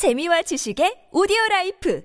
재미와 지식의 오디오 라이프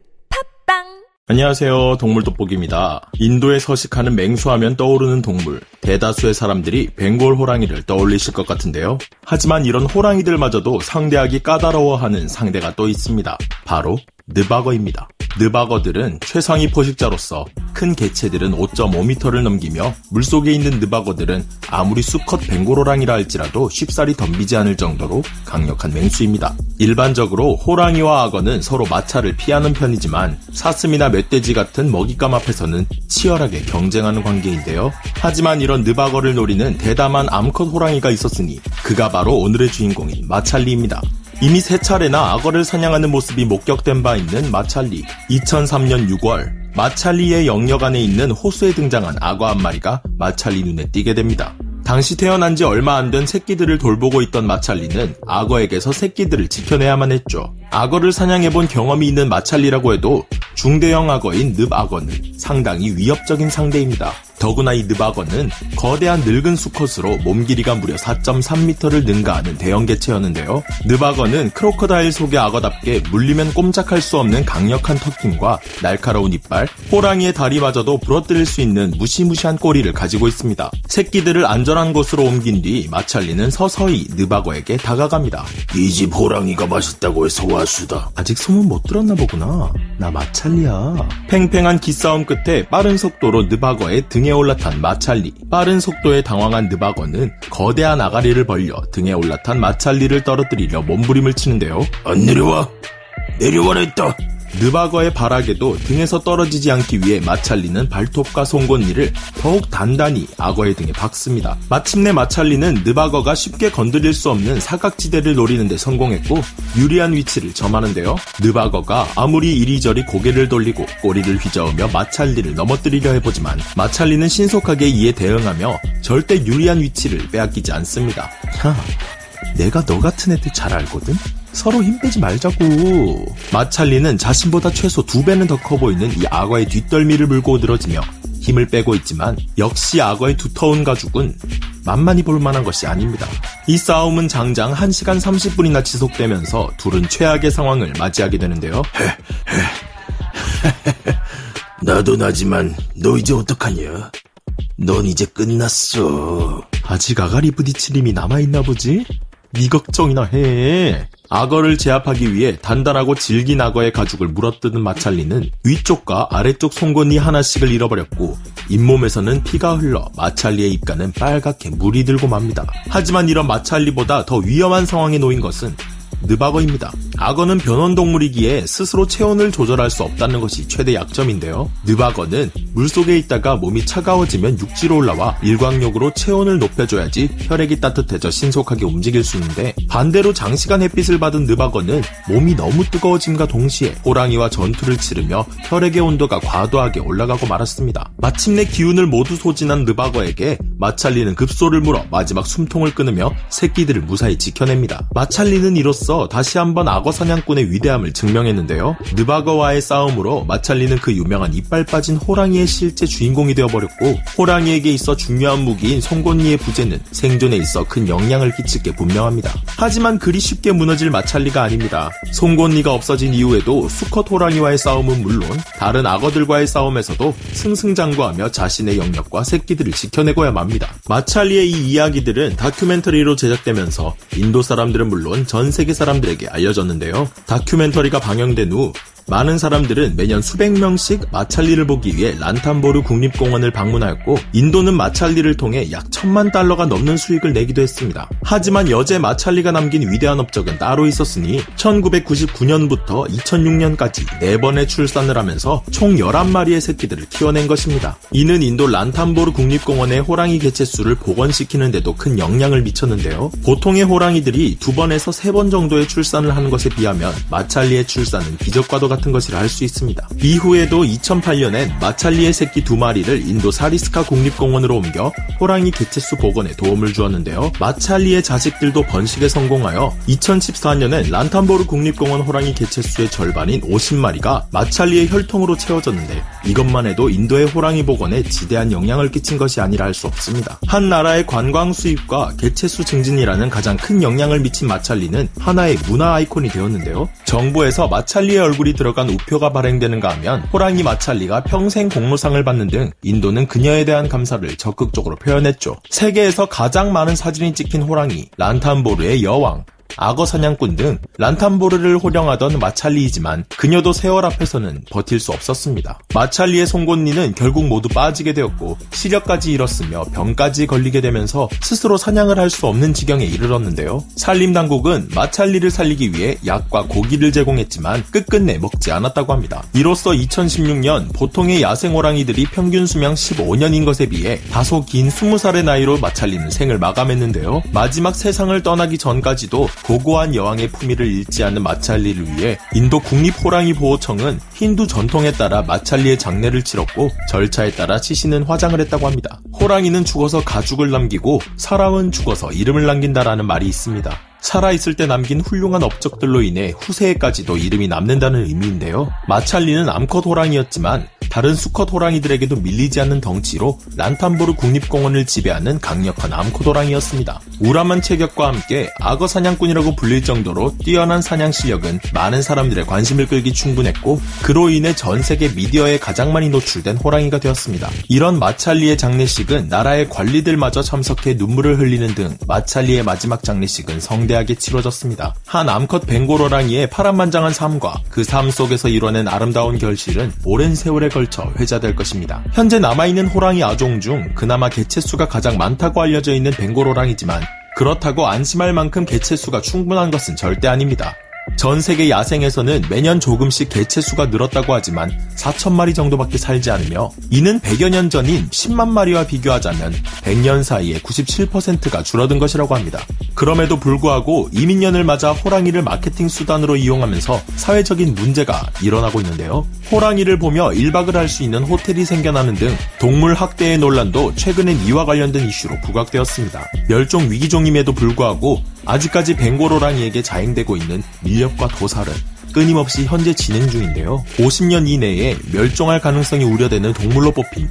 팟빵 안녕하세요. 동물 돋보기입니다. 인도에 서식하는 맹수하면 떠오르는 동물. 대다수의 사람들이 벵골 호랑이를 떠올리실 것 같은데요. 하지만 이런 호랑이들마저도 상대하기 까다로워하는 상대가 또 있습니다. 바로 늪악어입니다. 늪악어들은 최상위 포식자로서 큰 개체들은 5.5m를 넘기며 물속에 있는 늪악어들은 아무리 수컷 벵골호랑이라 할지라도 쉽사리 덤비지 않을 정도로 강력한 맹수입니다. 일반적으로 호랑이와 악어는 서로 마찰을 피하는 편이지만 사슴이나 멧돼지 같은 먹잇감 앞에서는 치열하게 경쟁하는 관계인데요. 하지만 이런 느바거를 노리는 대담한 암컷 호랑이가 있었으니 그가 바로 오늘의 주인공인 마찰리입니다. 이미 세 차례나 악어를 사냥하는 모습이 목격된 바 있는 마찰리. 2003년 6월, 마찰리의 영역 안에 있는 호수에 등장한 악어 한 마리가 마찰리 눈에 띄게 됩니다. 당시 태어난 지 얼마 안 된 새끼들을 돌보고 있던 마찰리는 악어에게서 새끼들을 지켜내야만 했죠. 악어를 사냥해본 경험이 있는 마찰리라고 해도 중대형 악어인 늪악어는 상당히 위협적인 상대입니다. 더구나 이 느바거는 거대한 늙은 수컷으로 몸 길이가 무려 4.3m를 능가하는 대형 개체였는데요. 느바거는 크로커다일 속의 악어답게 물리면 꼼짝할 수 없는 강력한 턱힘과 날카로운 이빨, 호랑이의 다리마저도 부러뜨릴 수 있는 무시무시한 꼬리를 가지고 있습니다. 새끼들을 안전한 곳으로 옮긴 뒤 마찰리는 서서히 느바거에게 다가갑니다. 이 집 호랑이가 맛있다고 해서 와수다. 아직 소문 못 들었나 보구나. 나 마찰리야. 팽팽한 기싸움 끝에 빠른 속도로 느바거의 등에 올라탄 마찰리. 빠른 속도에 당황한 느바거는 거대한 아가리를 벌려 등에 올라탄 마찰리를 떨어뜨리려 몸부림을 치는데요. 안 내려와. 내려와라 했다. 느바거의 발악에도 등에서 떨어지지 않기 위해 마찰리는 발톱과 송곳니를 더욱 단단히 악어의 등에 박습니다. 마침내 마찰리는 느바거가 쉽게 건드릴 수 없는 사각지대를 노리는 데 성공했고 유리한 위치를 점하는데요. 느바거가 아무리 이리저리 고개를 돌리고 꼬리를 휘저으며 마찰리를 넘어뜨리려 해보지만 마찰리는 신속하게 이에 대응하며 절대 유리한 위치를 빼앗기지 않습니다. 야, 내가 너 같은 애들 잘 알거든? 서로 힘 빼지 말자고. 마찰리는 자신보다 최소 두 배는 더 커 보이는 이 악어의 뒷덜미를 물고 늘어지며 힘을 빼고 있지만 역시 악어의 두터운 가죽은 만만히 볼 만한 것이 아닙니다. 이 싸움은 장장 1시간 30분이나 지속되면서 둘은 최악의 상황을 맞이하게 되는데요. 나도 나지만 너 이제 어떡하냐? 넌 이제 끝났어. 아직 아가리 부딪힐 힘이 남아있나 보지? 네 걱정이나 해. 악어를 제압하기 위해 단단하고 질긴 악어의 가죽을 물어뜯은 마찰리는 위쪽과 아래쪽 송곳니 하나씩을 잃어버렸고 잇몸에서는 피가 흘러 마찰리의 입가는 빨갛게 물이 들고 맙니다. 하지만 이런 마찰리보다 더 위험한 상황에 놓인 것은 느바거입니다. 악어는 변온동물이기에 스스로 체온을 조절할 수 없다는 것이 최대 약점인데요. 느바거는 물속에 있다가 몸이 차가워지면 육지로 올라와 일광욕으로 체온을 높여줘야지 혈액이 따뜻해져 신속하게 움직일 수 있는데 반대로 장시간 햇빛을 받은 느바거는 몸이 너무 뜨거워짐과 동시에 호랑이와 전투를 치르며 혈액의 온도가 과도하게 올라가고 말았습니다. 마침내 기운을 모두 소진한 느바거에게 마찰리는 급소를 물어 마지막 숨통을 끊으며 새끼들을 무사히 지켜냅니다. 마찰리는 이로써 다시 한번 악어 사냥꾼의 위대함을 증명했는데요. 느바거와의 싸움으로 마찰리는 그 유명한 이빨 빠진 호랑이의 실제 주인공이 되어버렸고 호랑이에게 있어 중요한 무기인 송곳니의 부재는 생존에 있어 큰 영향을 끼칠 게 분명합니다. 하지만 그리 쉽게 무너질 마찰리가 아닙니다. 송곳니가 없어진 이후에도 수컷 호랑이와의 싸움은 물론 다른 악어들과의 싸움에서도 승승장구하며 자신의 영역과 새끼들을 지켜내고야 맙니다. 마찰리의 이 이야기들은 다큐멘터리로 제작되면서 인도 사람들은 물론 전 세계 사람들에게 알려졌는데요. 다큐멘터리가 방영된 후 많은 사람들은 매년 수백 명씩 마찰리를 보기 위해 란탄보르 국립공원을 방문하였고 인도는 마찰리를 통해 약 천만 달러가 넘는 수익을 내기도 했습니다. 하지만 여제 마찰리가 남긴 위대한 업적은 따로 있었으니 1999년부터 2006년까지 4번의 출산을 하면서 총 11마리의 새끼들을 키워낸 것입니다. 이는 인도 란탄보르 국립공원의 호랑이 개체수를 복원시키는 데도 큰 영향을 미쳤는데요. 보통의 호랑이들이 2번에서 3번 정도의 출산을 하는 것에 비하면 마찰리의 출산은 기적과도 같은 것이라 할수 있습니다. 이후에도 2008년엔 마찰리의 새끼 두 마리를 인도 사리스카 국립공원으로 옮겨 호랑이 개체수 복원에 도움을 주었는데요. 마찰리의 자식들도 번식에 성공하여 2014년엔 란탄보르 국립공원 호랑이 개체수의 절반인 50마리가 마찰리의 혈통으로 채워졌는데 이것만 해도 인도의 호랑이 복원에 지대한 영향을 끼친 것이 아니라 할 수 없습니다. 한 나라의 관광 수입과 개체수 증진이라는 가장 큰 영향을 미친 마찰리는 하나의 문화 아이콘이 되었는데요. 정부에서 마찰리의 얼굴이 들어간 우표가 발행되는가 하면 호랑이 마찰리가 평생 공로상을 받는 등 인도는 그녀에 대한 감사를 적극적으로 표현했죠. 세계에서 가장 많은 사진이 찍힌 호랑이 란탄보르의 여왕 악어 사냥꾼 등 란탄보르를 호령하던 마찰리이지만 그녀도 세월 앞에서는 버틸 수 없었습니다. 마찰리의 송곳니는 결국 모두 빠지게 되었고 시력까지 잃었으며 병까지 걸리게 되면서 스스로 사냥을 할 수 없는 지경에 이르렀는데요. 산림 당국은 마찰리를 살리기 위해 약과 고기를 제공했지만 끝끝내 먹지 않았다고 합니다. 이로써 2016년 보통의 야생 호랑이들이 평균 수명 15년인 것에 비해 다소 긴 20살의 나이로 마찰리는 생을 마감했는데요. 마지막 세상을 떠나기 전까지도 고고한 여왕의 품위를 잃지 않는 마찰리를 위해 인도 국립호랑이보호청은 힌두 전통에 따라 마찰리의 장례를 치렀고 절차에 따라 치시는 화장을 했다고 합니다. 호랑이는 죽어서 가죽을 남기고 사람은 죽어서 이름을 남긴다라는 말이 있습니다. 살아있을 때 남긴 훌륭한 업적들로 인해 후세에까지도 이름이 남는다는 의미인데요. 마찰리는 암컷 호랑이였지만 다른 수컷 호랑이들에게도 밀리지 않는 덩치로 란탄보르 국립공원을 지배하는 강력한 암컷 호랑이였습니다. 우람한 체격과 함께 악어 사냥꾼이라고 불릴 정도로 뛰어난 사냥 실력은 많은 사람들의 관심을 끌기 충분했고 그로 인해 전 세계 미디어에 가장 많이 노출된 호랑이가 되었습니다. 이런 마찰리의 장례식은 나라의 관리들마저 참석해 눈물을 흘리는 등 마찰리의 마지막 장례식은 성대하게 치러졌습니다. 한 암컷 벵골 호랑이의 파란만장한 삶과 그 삶 속에서 이뤄낸 아름다운 결실은 오랜 세월에 걸쳐 회자될 것입니다. 현재 남아있는 호랑이 아종 중 그나마 개체수가 가장 많다고 알려져 있는 벵골 호랑이지만 그렇다고 안심할 만큼 개체수가 충분한 것은 절대 아닙니다. 전 세계 야생에서는 매년 조금씩 개체 수가 늘었다고 하지만 4천 마리 정도밖에 살지 않으며 이는 100여 년 전인 10만 마리와 비교하자면 100년 사이에 97%가 줄어든 것이라고 합니다. 그럼에도 불구하고 이민년을 맞아 호랑이를 마케팅 수단으로 이용하면서 사회적인 문제가 일어나고 있는데요. 호랑이를 보며 1박을 할 수 있는 호텔이 생겨나는 등 동물 학대의 논란도 최근엔 이와 관련된 이슈로 부각되었습니다. 멸종 위기종임에도 불구하고 아직까지 벵골 호랑이에게 자행되고 있는 밀렵과 도살은 끊임없이 현재 진행 중인데요. 50년 이내에 멸종할 가능성이 우려되는 동물로 뽑힌.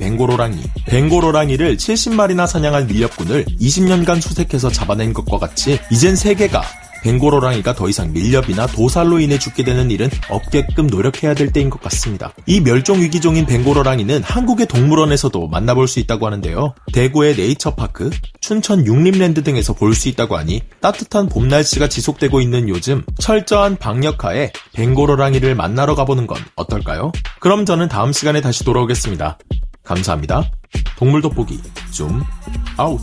벵골 호랑이를 70마리나 사냥한 밀렵꾼을 20년간 수색해서 잡아낸 것과 같이 이젠 세계가 벵골 호랑이가 더 이상 밀렵이나 도살로 인해 죽게 되는 일은 없게끔 노력해야 될 때인 것 같습니다. 이 멸종 위기종인 벵골 호랑이는 한국의 동물원에서도 만나볼 수 있다고 하는데요. 대구의 네이처파크, 춘천 육림랜드 등에서 볼 수 있다고 하니 따뜻한 봄 날씨가 지속되고 있는 요즘 철저한 방역하에 벵골 호랑이를 만나러 가보는 건 어떨까요? 그럼 저는 다음 시간에 다시 돌아오겠습니다. 감사합니다. 동물 돋보기 좀 아웃.